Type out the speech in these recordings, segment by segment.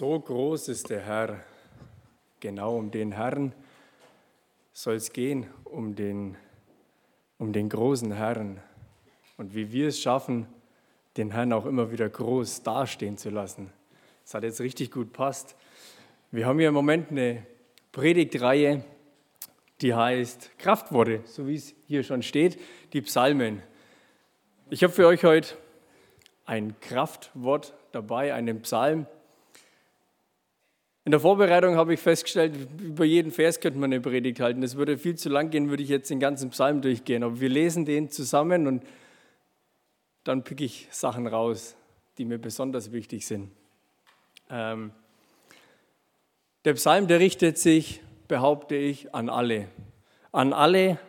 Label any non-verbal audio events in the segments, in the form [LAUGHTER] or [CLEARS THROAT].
So groß ist der Herr. Genau um den Herrn soll es gehen, um den, um den großen Herrn. Und wie wir es schaffen, den Herrn auch immer wieder groß dastehen zu lassen. Das hat jetzt richtig gut passt. Wir haben hier im Moment eine Predigtreihe, die heißt Kraftworte, so wie es hier schon steht, die Psalmen. Ich habe für euch heute ein Kraftwort dabei, einen Psalm. In der Vorbereitung habe ich festgestellt, über jeden Vers könnte man eine Predigt halten. Das würde viel zu lang gehen, würde ich jetzt den ganzen Psalm durchgehen. Aber wir lesen den zusammen und dann picke ich Sachen raus, die mir besonders wichtig sind. Ähm, der Psalm, der richtet sich, behaupte ich, an alle. An alle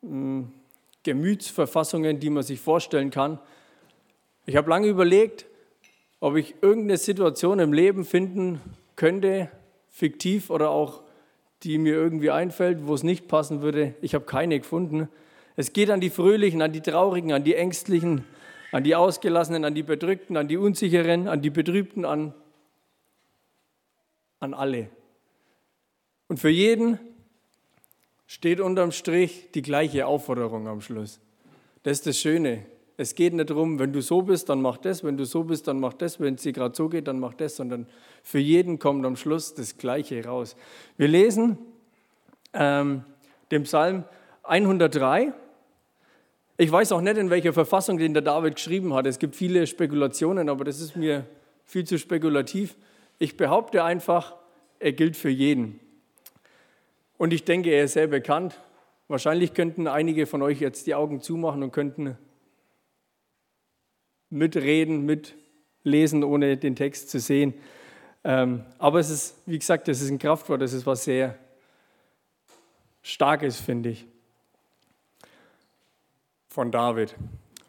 mh, hm, Gemütsverfassungen, die man sich vorstellen kann. Ich habe lange überlegt, ob ich irgendeine Situation im Leben finden könnte, fiktiv oder auch die mir irgendwie einfällt, wo es nicht passen würde. Ich habe keine gefunden. Es geht an die Fröhlichen, an die Traurigen, an die Ängstlichen, an die Ausgelassenen, an die Bedrückten, an die Unsicheren, an die Betrübten, an, an alle. Und für jeden steht unterm Strich die gleiche Aufforderung am Schluss. Das ist das Schöne. Es geht nicht darum, wenn du so bist, dann mach das, wenn du so bist, dann mach das, wenn es dir gerade so geht, dann mach das, sondern für jeden kommt am Schluss das Gleiche raus. Wir lesen ähm, den Psalm 103. Ich weiß auch nicht, in welcher Verfassung den der David geschrieben hat. Es gibt viele Spekulationen, aber das ist mir viel zu spekulativ. Ich behaupte einfach, er gilt für jeden. Und ich denke, er ist sehr bekannt. Wahrscheinlich könnten einige von euch jetzt die Augen zumachen und könnten mitreden, mitlesen, ohne den Text zu sehen. Ähm, aber es ist, wie gesagt, das ist ein Kraftwort, das ist was sehr Starkes, finde ich, von David.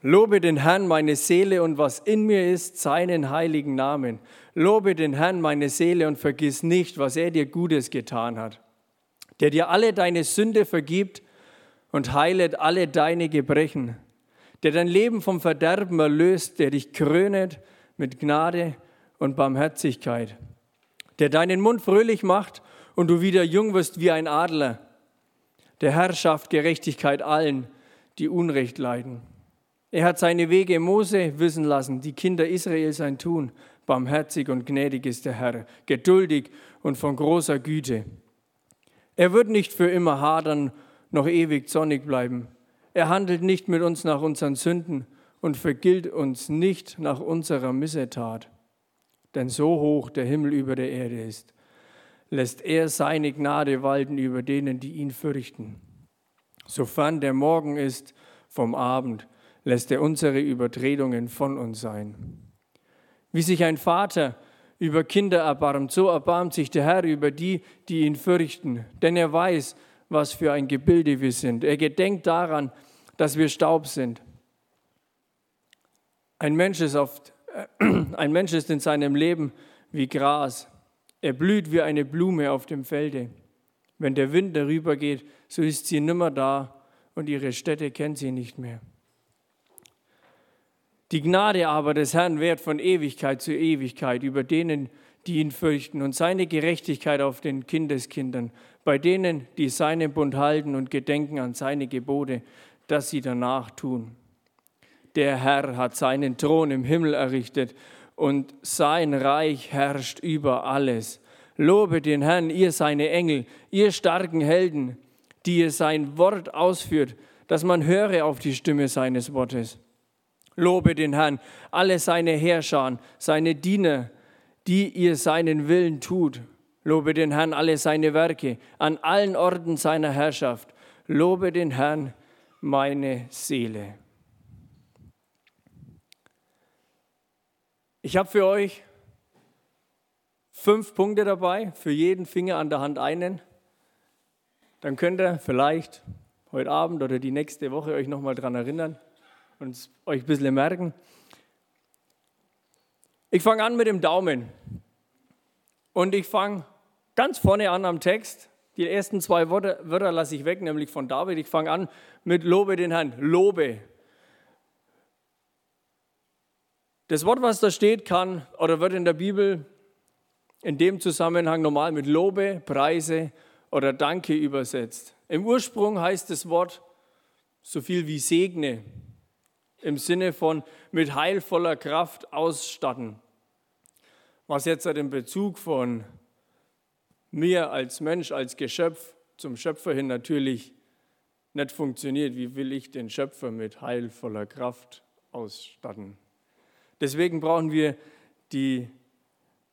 Lobe den Herrn, meine Seele, und was in mir ist, seinen heiligen Namen. Lobe den Herrn, meine Seele, und vergiss nicht, was er dir Gutes getan hat. Der dir alle deine Sünde vergibt und heilet alle deine Gebrechen der dein Leben vom Verderben erlöst, der dich krönet mit Gnade und Barmherzigkeit, der deinen Mund fröhlich macht und du wieder jung wirst wie ein Adler, der Herr schafft Gerechtigkeit allen, die Unrecht leiden. Er hat seine Wege Mose wissen lassen, die Kinder Israel sein Tun. Barmherzig und gnädig ist der Herr, geduldig und von großer Güte. Er wird nicht für immer hadern, noch ewig zornig bleiben. Er handelt nicht mit uns nach unseren Sünden und vergilt uns nicht nach unserer Missetat. Denn so hoch der Himmel über der Erde ist, lässt er seine Gnade walten über denen, die ihn fürchten. Sofern der Morgen ist vom Abend, lässt er unsere Übertretungen von uns sein. Wie sich ein Vater über Kinder erbarmt, so erbarmt sich der Herr über die, die ihn fürchten. Denn er weiß, was für ein Gebilde wir sind. Er gedenkt daran, dass wir Staub sind. Ein Mensch ist, oft, äh, [CLEARS THROAT] ein Mensch ist in seinem Leben wie Gras. Er blüht wie eine Blume auf dem Felde. Wenn der Wind darüber geht, so ist sie nimmer da und ihre Stätte kennt sie nicht mehr. Die Gnade aber des Herrn währt von Ewigkeit zu Ewigkeit über denen, die ihn fürchten, und seine Gerechtigkeit auf den Kindeskindern, bei denen, die seinen Bund halten und gedenken an seine Gebote, dass sie danach tun. Der Herr hat seinen Thron im Himmel errichtet und sein Reich herrscht über alles. Lobe den Herrn, ihr seine Engel, ihr starken Helden, die ihr sein Wort ausführt, dass man höre auf die Stimme seines Wortes. Lobe den Herrn, alle seine Herrscher, seine Diener, die ihr seinen Willen tut. Lobe den Herrn alle seine Werke an allen Orten seiner Herrschaft. Lobe den Herrn, meine Seele. Ich habe für euch fünf Punkte dabei, für jeden Finger an der Hand einen. Dann könnt ihr vielleicht heute Abend oder die nächste Woche euch nochmal daran erinnern und euch ein bisschen merken. Ich fange an mit dem Daumen. Und ich fange ganz vorne an am Text. Die ersten zwei Wörter, Wörter lasse ich weg, nämlich von David. Ich fange an mit Lobe den Herrn. Lobe. Das Wort, was da steht, kann oder wird in der Bibel in dem Zusammenhang normal mit Lobe, Preise oder Danke übersetzt. Im Ursprung heißt das Wort so viel wie segne, im Sinne von mit heilvoller Kraft ausstatten. Was jetzt den Bezug von mir als Mensch, als Geschöpf zum Schöpfer hin natürlich nicht funktioniert. Wie will ich den Schöpfer mit heilvoller Kraft ausstatten? Deswegen brauchen wir die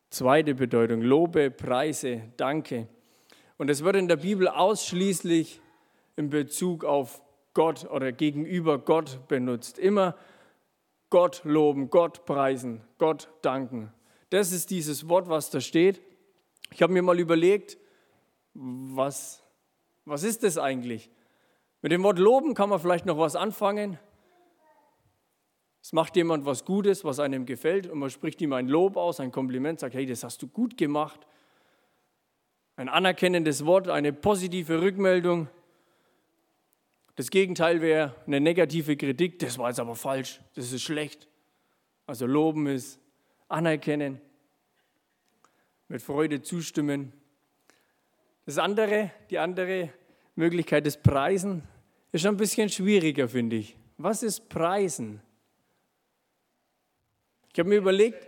zweite Bedeutung, Lobe, Preise, Danke. Und es wird in der Bibel ausschließlich in Bezug auf Gott oder gegenüber Gott benutzt. Immer Gott loben, Gott preisen, Gott danken. Das ist dieses Wort, was da steht. Ich habe mir mal überlegt, was, was ist das eigentlich? Mit dem Wort loben kann man vielleicht noch was anfangen. Es macht jemand was Gutes, was einem gefällt und man spricht ihm ein Lob aus, ein Kompliment, sagt, hey, das hast du gut gemacht. Ein anerkennendes Wort, eine positive Rückmeldung. Das Gegenteil wäre eine negative Kritik, das war jetzt aber falsch, das ist schlecht. Also loben ist anerkennen, mit Freude zustimmen. Das andere, die andere Möglichkeit des Preisen ist schon ein bisschen schwieriger, finde ich. Was ist Preisen? Ich habe mir überlegt,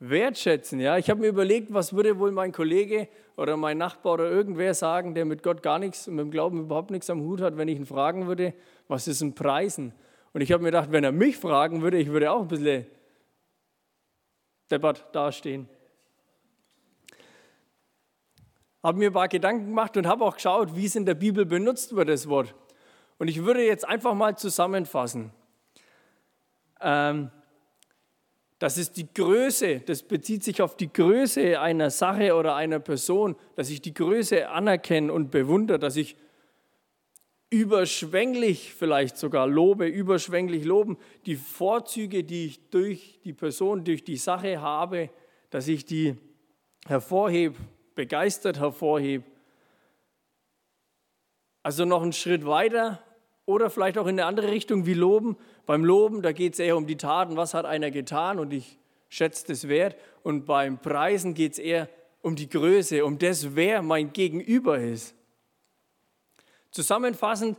wertschätzen, ja. Ich habe mir überlegt, was würde wohl mein Kollege oder mein Nachbar oder irgendwer sagen, der mit Gott gar nichts und mit dem Glauben überhaupt nichts am Hut hat, wenn ich ihn fragen würde, was ist ein Preisen? Und ich habe mir gedacht, wenn er mich fragen würde, ich würde auch ein bisschen deppert dastehen. Habe mir ein paar Gedanken gemacht und habe auch geschaut, wie es in der Bibel benutzt wird, das Wort. Und ich würde jetzt einfach mal zusammenfassen. Ähm, das ist die Größe, das bezieht sich auf die Größe einer Sache oder einer Person, dass ich die Größe anerkenne und bewundere, dass ich überschwänglich vielleicht sogar lobe, überschwänglich loben, die Vorzüge, die ich durch die Person, durch die Sache habe, dass ich die hervorhebe, begeistert hervorhebe. Also noch einen Schritt weiter oder vielleicht auch in eine andere Richtung wie Loben. Beim Loben, da geht es eher um die Taten, was hat einer getan und ich schätze das wert. Und beim Preisen geht es eher um die Größe, um das, wer mein Gegenüber ist. Zusammenfassend,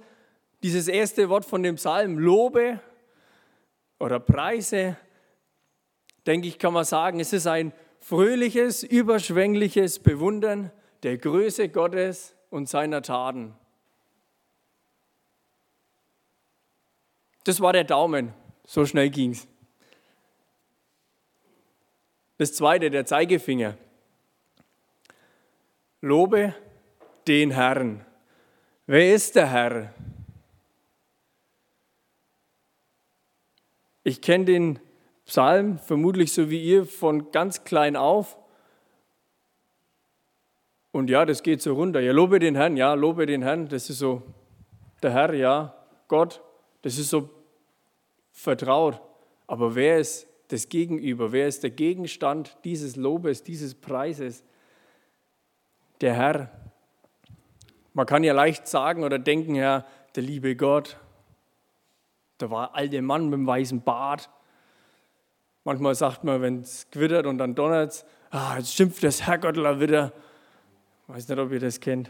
dieses erste Wort von dem Psalm, Lobe oder Preise, denke ich, kann man sagen, es ist ein fröhliches, überschwängliches Bewundern der Größe Gottes und seiner Taten. Das war der Daumen. So schnell ging es. Das zweite, der Zeigefinger. Lobe den Herrn. Wer ist der Herr? Ich kenne den Psalm vermutlich so wie ihr von ganz klein auf. Und ja, das geht so runter. Ja, lobe den Herrn, ja, lobe den Herrn. Das ist so der Herr, ja, Gott. Das ist so vertraut. Aber wer ist das Gegenüber? Wer ist der Gegenstand dieses Lobes, dieses Preises? Der Herr. Man kann ja leicht sagen oder denken, ja, der liebe Gott, da war ein alter Mann mit dem weißen Bart. Manchmal sagt man, wenn es gewittert und dann donnert es, ah, jetzt schimpft das Herrgottler wieder. Ich weiß nicht, ob ihr das kennt.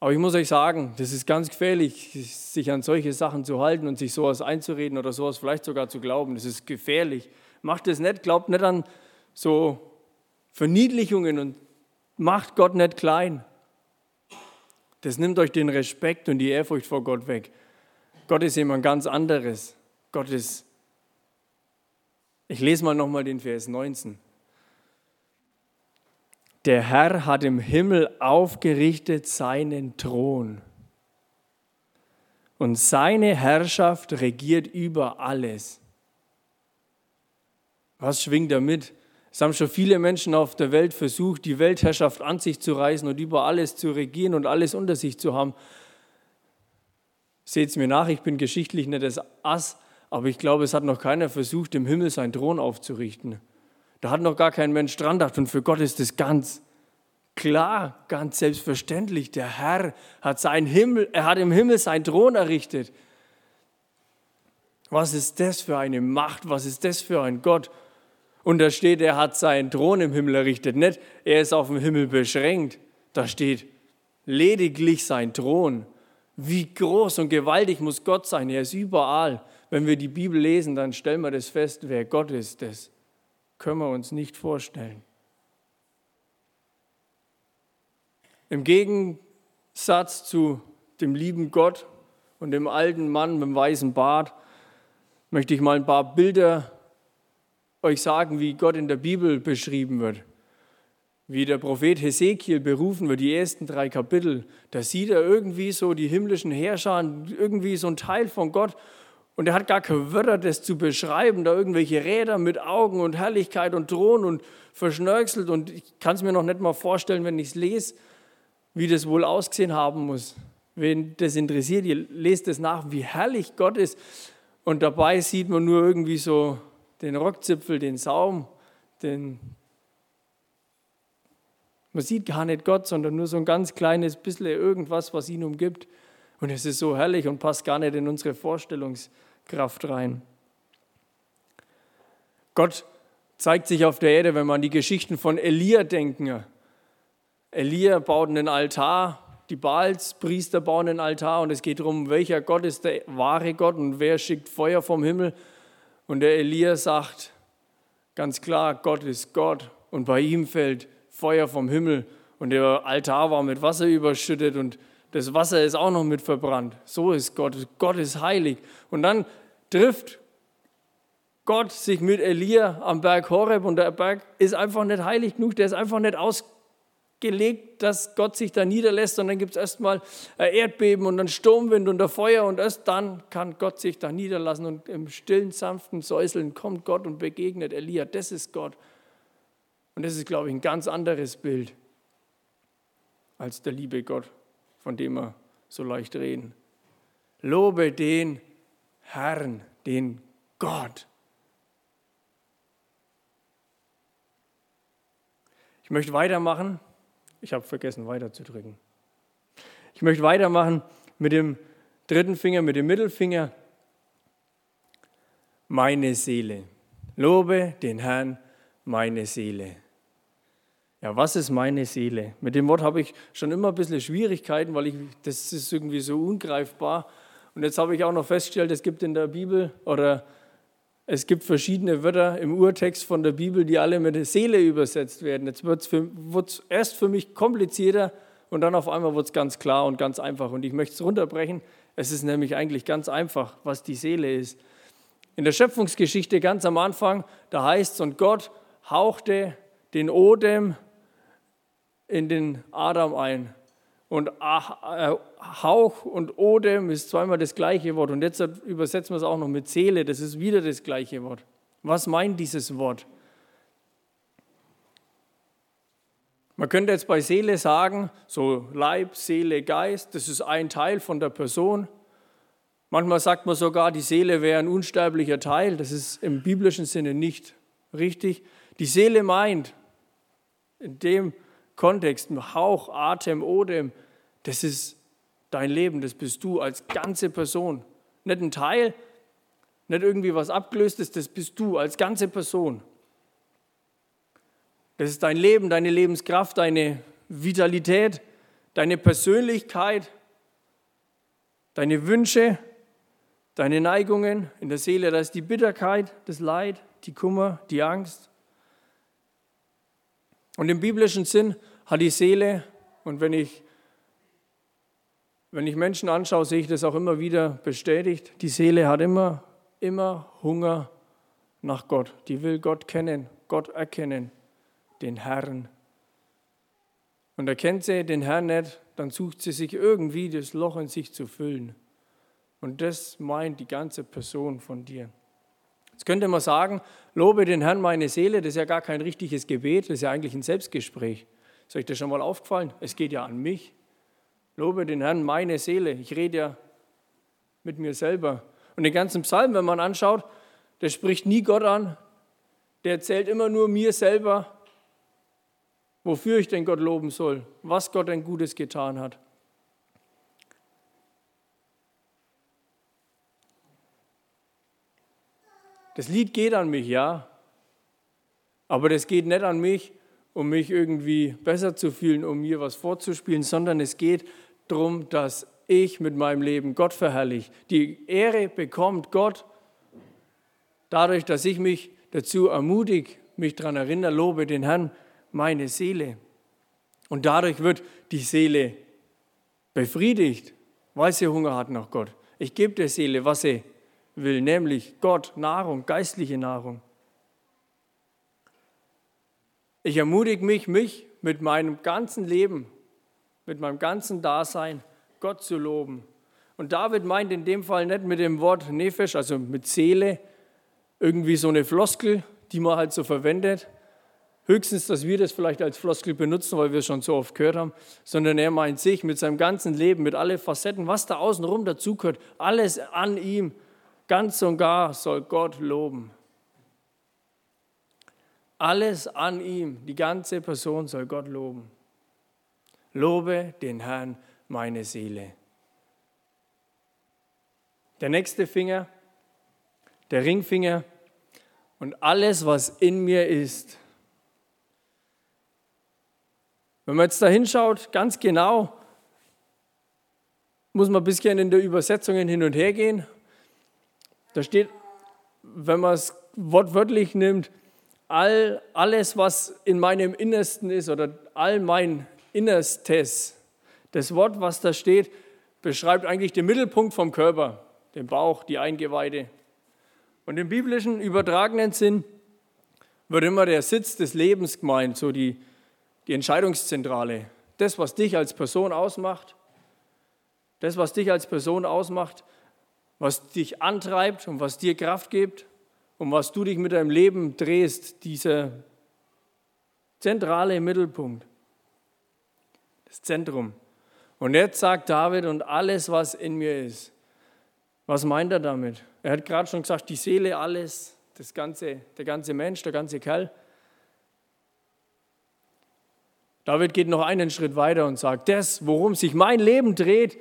Aber ich muss euch sagen, das ist ganz gefährlich, sich an solche Sachen zu halten und sich sowas einzureden oder sowas vielleicht sogar zu glauben. Das ist gefährlich. Macht es nicht, glaubt nicht an so Verniedlichungen und macht Gott nicht klein. Das nimmt euch den Respekt und die Ehrfurcht vor Gott weg. Gott ist jemand ganz anderes. Gott ist. Ich lese mal nochmal den Vers 19. Der Herr hat im Himmel aufgerichtet seinen Thron. Und seine Herrschaft regiert über alles. Was schwingt damit? Es haben schon viele Menschen auf der Welt versucht, die Weltherrschaft an sich zu reißen und über alles zu regieren und alles unter sich zu haben. Seht es mir nach, ich bin geschichtlich nicht das Ass, aber ich glaube, es hat noch keiner versucht, im Himmel seinen Thron aufzurichten. Da hat noch gar kein Mensch dran gedacht und für Gott ist das ganz klar, ganz selbstverständlich. Der Herr hat seinen Himmel, er hat im Himmel seinen Thron errichtet. Was ist das für eine Macht? Was ist das für ein Gott? Und da steht, er hat seinen Thron im Himmel errichtet. Nicht, er ist auf dem Himmel beschränkt. Da steht lediglich sein Thron. Wie groß und gewaltig muss Gott sein? Er ist überall. Wenn wir die Bibel lesen, dann stellen wir das fest, wer Gott ist. Das können wir uns nicht vorstellen. Im Gegensatz zu dem lieben Gott und dem alten Mann mit dem weißen Bart möchte ich mal ein paar Bilder euch sagen, wie Gott in der Bibel beschrieben wird. Wie der Prophet Hesekiel berufen wird, die ersten drei Kapitel, da sieht er irgendwie so die himmlischen Herrscher, irgendwie so ein Teil von Gott. Und er hat gar keine Wörter, das zu beschreiben, da irgendwelche Räder mit Augen und Herrlichkeit und Thron und verschnörkelt. Und ich kann es mir noch nicht mal vorstellen, wenn ich es lese, wie das wohl ausgesehen haben muss. Wen das interessiert, ihr lest es nach, wie herrlich Gott ist. Und dabei sieht man nur irgendwie so den Rockzipfel, den Saum, den. Man sieht gar nicht Gott, sondern nur so ein ganz kleines bisschen irgendwas, was ihn umgibt. Und es ist so herrlich und passt gar nicht in unsere Vorstellungskraft rein. Gott zeigt sich auf der Erde, wenn man an die Geschichten von Elia denken. Elia baut einen Altar, die Baalspriester bauen einen Altar und es geht darum, welcher Gott ist der wahre Gott und wer schickt Feuer vom Himmel. Und der Elia sagt ganz klar, Gott ist Gott und bei ihm fällt Feuer vom Himmel und der Altar war mit Wasser überschüttet und das Wasser ist auch noch mit verbrannt. So ist Gott. Gott ist heilig. Und dann trifft Gott sich mit Elia am Berg Horeb und der Berg ist einfach nicht heilig genug, der ist einfach nicht aus, gelegt, dass Gott sich da niederlässt und dann gibt es erstmal Erdbeben und dann Sturmwind und Feuer und erst dann kann Gott sich da niederlassen und im stillen, sanften Säuseln kommt Gott und begegnet Elia. Das ist Gott. Und das ist, glaube ich, ein ganz anderes Bild als der liebe Gott, von dem wir so leicht reden. Lobe den Herrn, den Gott. Ich möchte weitermachen ich habe vergessen weiterzudrücken. Ich möchte weitermachen mit dem dritten Finger, mit dem Mittelfinger. Meine Seele. Lobe den Herrn, meine Seele. Ja, was ist meine Seele? Mit dem Wort habe ich schon immer ein bisschen Schwierigkeiten, weil ich, das ist irgendwie so ungreifbar. Und jetzt habe ich auch noch festgestellt, es gibt in der Bibel oder es gibt verschiedene Wörter im Urtext von der Bibel, die alle mit Seele übersetzt werden. Jetzt wird es erst für mich komplizierter und dann auf einmal wird es ganz klar und ganz einfach. Und ich möchte es runterbrechen. Es ist nämlich eigentlich ganz einfach, was die Seele ist. In der Schöpfungsgeschichte ganz am Anfang, da heißt es, und Gott hauchte den Odem in den Adam ein. Und äh, Hauch und Odem ist zweimal das gleiche Wort. Und jetzt übersetzen wir es auch noch mit Seele, das ist wieder das gleiche Wort. Was meint dieses Wort? Man könnte jetzt bei Seele sagen, so Leib, Seele, Geist, das ist ein Teil von der Person. Manchmal sagt man sogar, die Seele wäre ein unsterblicher Teil. Das ist im biblischen Sinne nicht richtig. Die Seele meint in dem Kontext, Hauch, Atem, Odem, das ist dein Leben, das bist du als ganze Person. Nicht ein Teil, nicht irgendwie was abgelöstes, das bist du als ganze Person. Das ist dein Leben, deine Lebenskraft, deine Vitalität, deine Persönlichkeit, deine Wünsche, deine Neigungen. In der Seele, da ist die Bitterkeit, das Leid, die Kummer, die Angst. Und im biblischen Sinn hat die Seele, und wenn ich wenn ich Menschen anschaue, sehe ich das auch immer wieder bestätigt. Die Seele hat immer, immer Hunger nach Gott. Die will Gott kennen, Gott erkennen, den Herrn. Und erkennt sie den Herrn nicht, dann sucht sie sich irgendwie das Loch in sich zu füllen. Und das meint die ganze Person von dir. Jetzt könnte man sagen, lobe den Herrn meine Seele, das ist ja gar kein richtiges Gebet, das ist ja eigentlich ein Selbstgespräch. Ist euch das schon mal aufgefallen? Es geht ja an mich. Lobe den Herrn, meine Seele. Ich rede ja mit mir selber. Und den ganzen Psalm, wenn man anschaut, der spricht nie Gott an. Der erzählt immer nur mir selber, wofür ich denn Gott loben soll, was Gott ein Gutes getan hat. Das Lied geht an mich, ja. Aber das geht nicht an mich, um mich irgendwie besser zu fühlen, um mir was vorzuspielen, sondern es geht darum, dass ich mit meinem Leben Gott verherrliche. Die Ehre bekommt Gott dadurch, dass ich mich dazu ermutige, mich daran erinnere, lobe den Herrn, meine Seele. Und dadurch wird die Seele befriedigt, weil sie Hunger hat nach Gott. Ich gebe der Seele, was sie will, nämlich Gott, Nahrung, geistliche Nahrung. Ich ermutige mich, mich mit meinem ganzen Leben, mit meinem ganzen Dasein, Gott zu loben. Und David meint in dem Fall nicht mit dem Wort Nefesh, also mit Seele, irgendwie so eine Floskel, die man halt so verwendet. Höchstens, dass wir das vielleicht als Floskel benutzen, weil wir es schon so oft gehört haben, sondern er meint sich mit seinem ganzen Leben, mit allen Facetten, was da außenrum dazugehört, alles an ihm, ganz und gar soll Gott loben. Alles an ihm, die ganze Person soll Gott loben. Lobe den Herrn, meine Seele. Der nächste Finger, der Ringfinger und alles, was in mir ist. Wenn man jetzt da hinschaut, ganz genau, muss man ein bisschen in der Übersetzungen hin und her gehen. Da steht, wenn man es wortwörtlich nimmt, all, alles, was in meinem Innersten ist oder all mein Innerstes. Das Wort, was da steht, beschreibt eigentlich den Mittelpunkt vom Körper, den Bauch, die Eingeweide. Und im biblischen übertragenen Sinn wird immer der Sitz des Lebens gemeint, so die, die Entscheidungszentrale. Das, was dich als Person ausmacht, das, was dich als Person ausmacht, was dich antreibt und was dir Kraft gibt, um was du dich mit deinem Leben drehst, dieser zentrale Mittelpunkt, das Zentrum. Und jetzt sagt David, und alles, was in mir ist, was meint er damit? Er hat gerade schon gesagt, die Seele, alles, das ganze, der ganze Mensch, der ganze Kerl. David geht noch einen Schritt weiter und sagt, das, worum sich mein Leben dreht,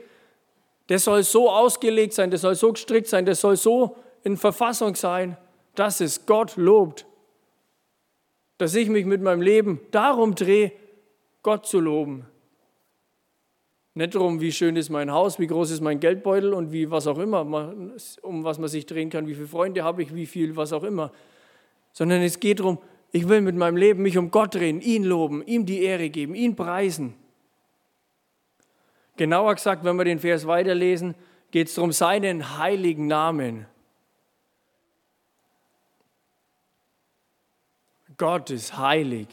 das soll so ausgelegt sein, das soll so gestrickt sein, das soll so in Verfassung sein, dass es Gott lobt. Dass ich mich mit meinem Leben darum drehe, Gott zu loben. Nicht darum, wie schön ist mein Haus, wie groß ist mein Geldbeutel und wie was auch immer, um was man sich drehen kann, wie viele Freunde habe ich, wie viel, was auch immer. Sondern es geht darum, ich will mit meinem Leben mich um Gott drehen, ihn loben, ihm die Ehre geben, ihn preisen. Genauer gesagt, wenn wir den Vers weiterlesen, geht es darum, seinen heiligen Namen Gott ist heilig.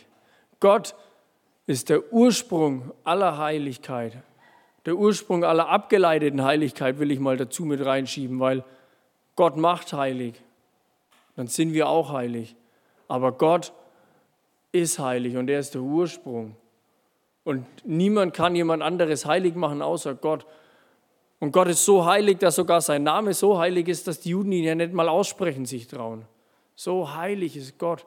Gott ist der Ursprung aller Heiligkeit. Der Ursprung aller abgeleiteten Heiligkeit will ich mal dazu mit reinschieben, weil Gott macht heilig. Dann sind wir auch heilig. Aber Gott ist heilig und er ist der Ursprung. Und niemand kann jemand anderes heilig machen außer Gott. Und Gott ist so heilig, dass sogar sein Name so heilig ist, dass die Juden ihn ja nicht mal aussprechen sich trauen. So heilig ist Gott.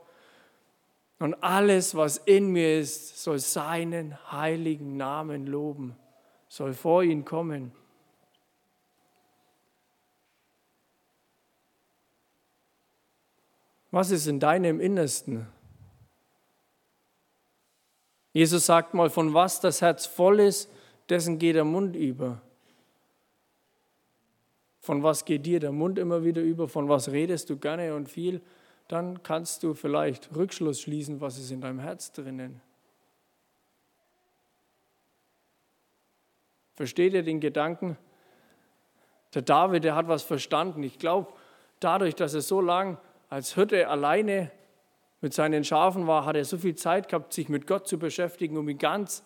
Und alles, was in mir ist, soll seinen heiligen Namen loben, soll vor ihn kommen. Was ist in deinem Innersten? Jesus sagt mal, von was das Herz voll ist, dessen geht der Mund über. Von was geht dir der Mund immer wieder über? Von was redest du gerne und viel? dann kannst du vielleicht Rückschluss schließen, was ist in deinem Herz drinnen. Versteht ihr den Gedanken? Der David, der hat was verstanden. Ich glaube, dadurch, dass er so lang als Hirte alleine mit seinen Schafen war, hat er so viel Zeit gehabt, sich mit Gott zu beschäftigen, um ihn ganz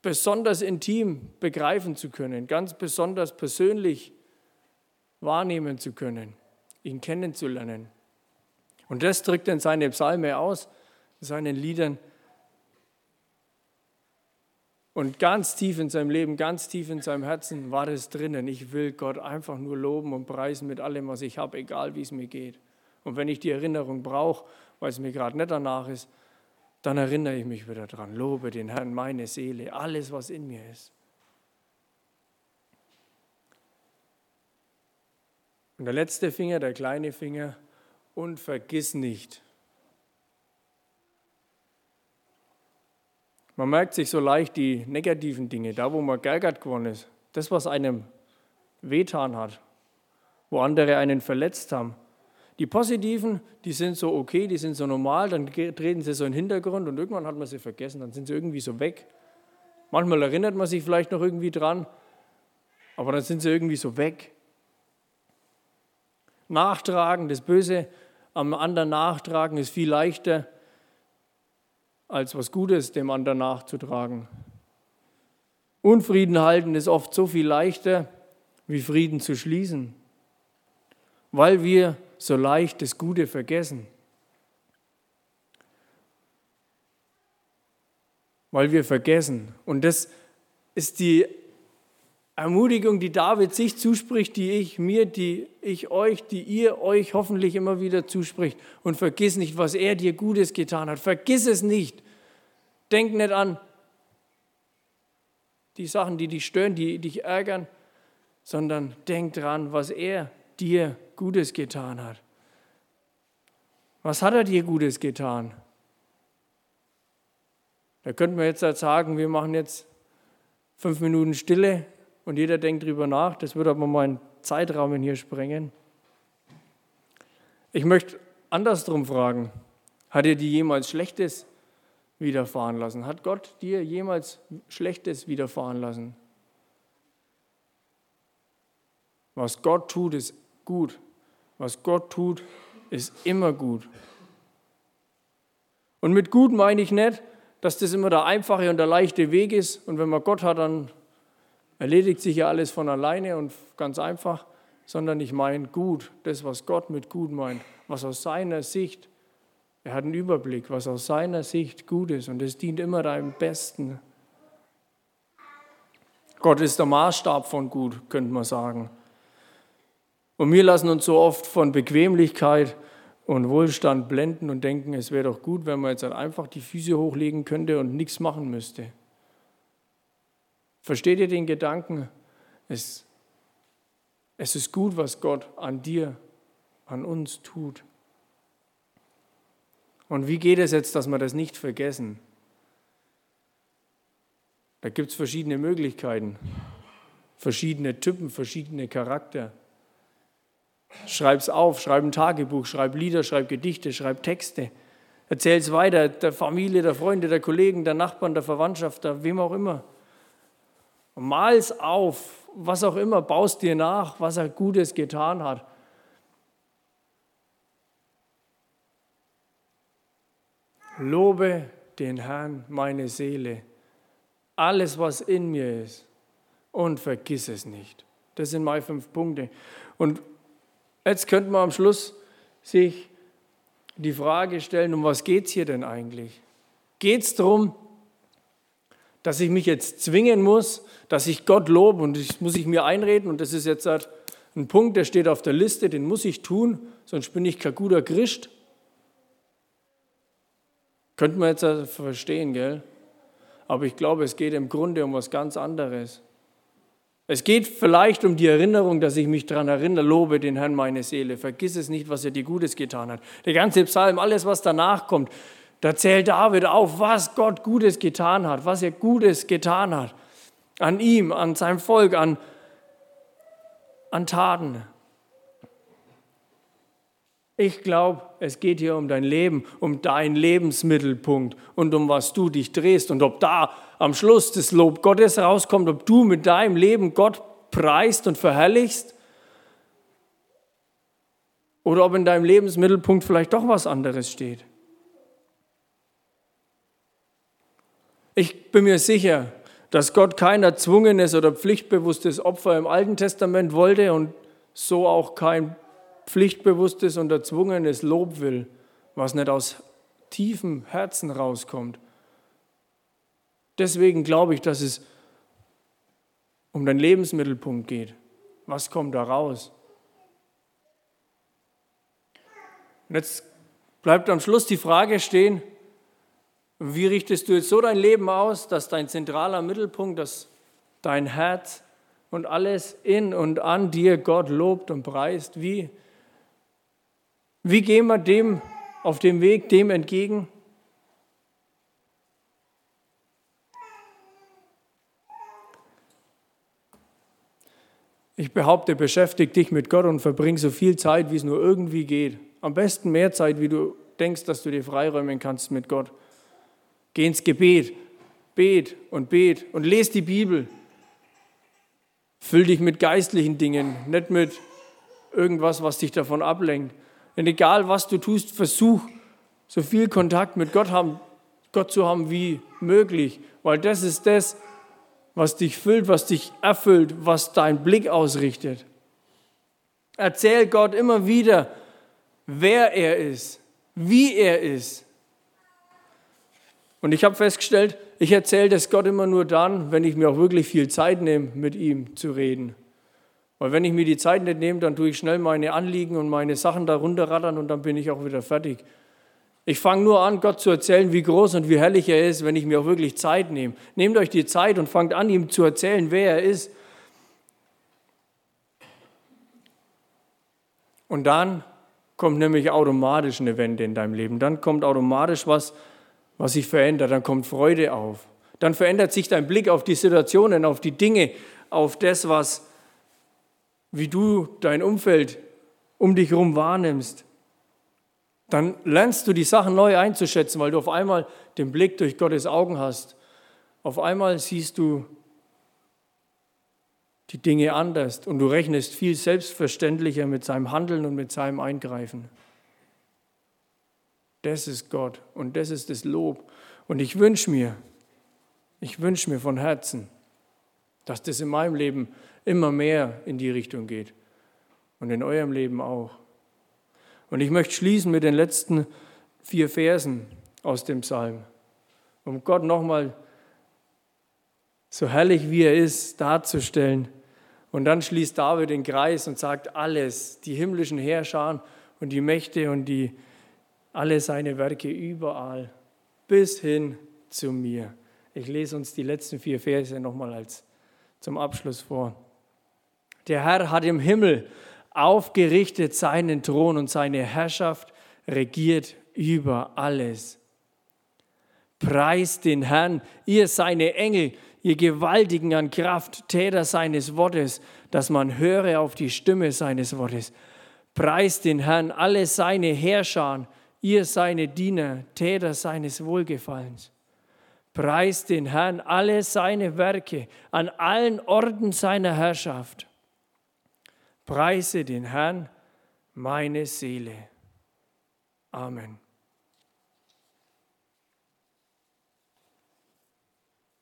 besonders intim begreifen zu können, ganz besonders persönlich wahrnehmen zu können ihn kennenzulernen. Und das drückt in seine Psalme aus, in seinen Liedern. Und ganz tief in seinem Leben, ganz tief in seinem Herzen war das drinnen. Ich will Gott einfach nur loben und preisen mit allem, was ich habe, egal wie es mir geht. Und wenn ich die Erinnerung brauche, weil es mir gerade nicht danach ist, dann erinnere ich mich wieder daran. Lobe den Herrn, meine Seele, alles, was in mir ist. Und der letzte Finger, der kleine Finger, und vergiss nicht. Man merkt sich so leicht die negativen Dinge, da wo man geärgert geworden ist, das, was einem wehtan hat, wo andere einen verletzt haben. Die positiven, die sind so okay, die sind so normal, dann treten sie so in den Hintergrund und irgendwann hat man sie vergessen, dann sind sie irgendwie so weg. Manchmal erinnert man sich vielleicht noch irgendwie dran, aber dann sind sie irgendwie so weg. Nachtragen, das Böse am anderen nachtragen ist viel leichter, als was Gutes dem anderen nachzutragen. Unfrieden halten ist oft so viel leichter, wie Frieden zu schließen, weil wir so leicht das Gute vergessen. Weil wir vergessen. Und das ist die Ermutigung, die David sich zuspricht, die ich mir, die ich euch, die ihr euch hoffentlich immer wieder zuspricht. Und vergiss nicht, was er dir Gutes getan hat. Vergiss es nicht. Denk nicht an die Sachen, die dich stören, die dich ärgern, sondern denk dran, was er dir Gutes getan hat. Was hat er dir Gutes getan? Da könnten wir jetzt halt sagen, wir machen jetzt fünf Minuten Stille und jeder denkt drüber nach. Das würde aber meinen Zeitrahmen hier sprengen. Ich möchte andersrum fragen. Hat er dir jemals Schlechtes widerfahren lassen? Hat Gott dir jemals Schlechtes widerfahren lassen? Was Gott tut, ist gut. Was Gott tut, ist immer gut. Und mit gut meine ich nicht, dass das immer der einfache und der leichte Weg ist. Und wenn man Gott hat, dann erledigt sich ja alles von alleine und ganz einfach. Sondern ich meine gut, das, was Gott mit gut meint, was aus seiner Sicht, er hat einen Überblick, was aus seiner Sicht gut ist. Und es dient immer deinem Besten. Gott ist der Maßstab von gut, könnte man sagen. Und wir lassen uns so oft von Bequemlichkeit und Wohlstand blenden und denken, es wäre doch gut, wenn man jetzt halt einfach die Füße hochlegen könnte und nichts machen müsste. Versteht ihr den Gedanken? Es, es ist gut, was Gott an dir, an uns tut. Und wie geht es jetzt, dass wir das nicht vergessen? Da gibt es verschiedene Möglichkeiten, verschiedene Typen, verschiedene Charakter. Schreib's auf, schreib ein Tagebuch, schreib Lieder, schreib Gedichte, schreib Texte. Erzähl's weiter, der Familie, der Freunde, der Kollegen, der Nachbarn, der Verwandtschaft, der wem auch immer. Mal's auf, was auch immer, baust dir nach, was er Gutes getan hat. Lobe den Herrn, meine Seele, alles, was in mir ist, und vergiss es nicht. Das sind meine fünf Punkte. Und Jetzt könnte man am Schluss sich die Frage stellen, um was geht es hier denn eigentlich? Geht es darum, dass ich mich jetzt zwingen muss, dass ich Gott lobe und das muss ich mir einreden und das ist jetzt halt ein Punkt, der steht auf der Liste, den muss ich tun, sonst bin ich kein guter Christ. Könnte man jetzt verstehen, gell? Aber ich glaube, es geht im Grunde um was ganz anderes. Es geht vielleicht um die Erinnerung, dass ich mich daran erinnere, lobe den Herrn meine Seele, vergiss es nicht, was er dir Gutes getan hat. Der ganze Psalm, alles, was danach kommt, da zählt David auf, was Gott Gutes getan hat, was er Gutes getan hat. An ihm, an seinem Volk, an, an Taten. Ich glaube, es geht hier um dein Leben, um deinen Lebensmittelpunkt und um was du dich drehst und ob da am Schluss das Lob Gottes rauskommt, ob du mit deinem Leben Gott preist und verherrlichst oder ob in deinem Lebensmittelpunkt vielleicht doch was anderes steht. Ich bin mir sicher, dass Gott kein erzwungenes oder pflichtbewusstes Opfer im Alten Testament wollte und so auch kein pflichtbewusstes und erzwungenes Lob will, was nicht aus tiefem Herzen rauskommt. Deswegen glaube ich, dass es um deinen Lebensmittelpunkt geht. Was kommt da raus? Und jetzt bleibt am Schluss die Frage stehen, wie richtest du jetzt so dein Leben aus, dass dein zentraler Mittelpunkt, dass dein Herz und alles in und an dir Gott lobt und preist? Wie, Wie gehen wir dem auf dem Weg dem entgegen? Ich behaupte, beschäftige dich mit Gott und verbring so viel Zeit, wie es nur irgendwie geht. Am besten mehr Zeit, wie du denkst, dass du dir freiräumen kannst mit Gott. Geh ins Gebet, bet und bet und lese die Bibel. Füll dich mit geistlichen Dingen, nicht mit irgendwas, was dich davon ablenkt. Und egal, was du tust, versuch, so viel Kontakt mit Gott, haben, Gott zu haben wie möglich, weil das ist das, was dich füllt, was dich erfüllt, was dein Blick ausrichtet. Erzähl Gott immer wieder, wer er ist, wie er ist. Und ich habe festgestellt, ich erzähle das Gott immer nur dann, wenn ich mir auch wirklich viel Zeit nehme, mit ihm zu reden. Weil wenn ich mir die Zeit nicht nehme, dann tue ich schnell meine Anliegen und meine Sachen darunter rattern und dann bin ich auch wieder fertig. Ich fange nur an, Gott zu erzählen, wie groß und wie herrlich er ist, wenn ich mir auch wirklich Zeit nehme. Nehmt euch die Zeit und fangt an, ihm zu erzählen, wer er ist. Und dann kommt nämlich automatisch eine Wende in deinem Leben. Dann kommt automatisch was, was sich verändert. Dann kommt Freude auf. Dann verändert sich dein Blick auf die Situationen, auf die Dinge, auf das, was, wie du dein Umfeld um dich herum wahrnimmst dann lernst du die Sachen neu einzuschätzen, weil du auf einmal den Blick durch Gottes Augen hast. Auf einmal siehst du die Dinge anders und du rechnest viel selbstverständlicher mit seinem Handeln und mit seinem Eingreifen. Das ist Gott und das ist das Lob. Und ich wünsche mir, ich wünsche mir von Herzen, dass das in meinem Leben immer mehr in die Richtung geht und in eurem Leben auch. Und ich möchte schließen mit den letzten vier Versen aus dem Psalm, um Gott nochmal so herrlich wie er ist darzustellen. Und dann schließt David den Kreis und sagt alles, die himmlischen Herrscher und die Mächte und die, alle seine Werke überall, bis hin zu mir. Ich lese uns die letzten vier Verse nochmal als zum Abschluss vor. Der Herr hat im Himmel aufgerichtet seinen Thron und seine Herrschaft regiert über alles. Preist den Herrn, ihr seine Engel, ihr Gewaltigen an Kraft, Täter seines Wortes, dass man höre auf die Stimme seines Wortes. Preist den Herrn, alle seine Herrscher, ihr seine Diener, Täter seines Wohlgefallens. Preist den Herrn, alle seine Werke an allen Orten seiner Herrschaft. Preise den Herrn, meine Seele. Amen.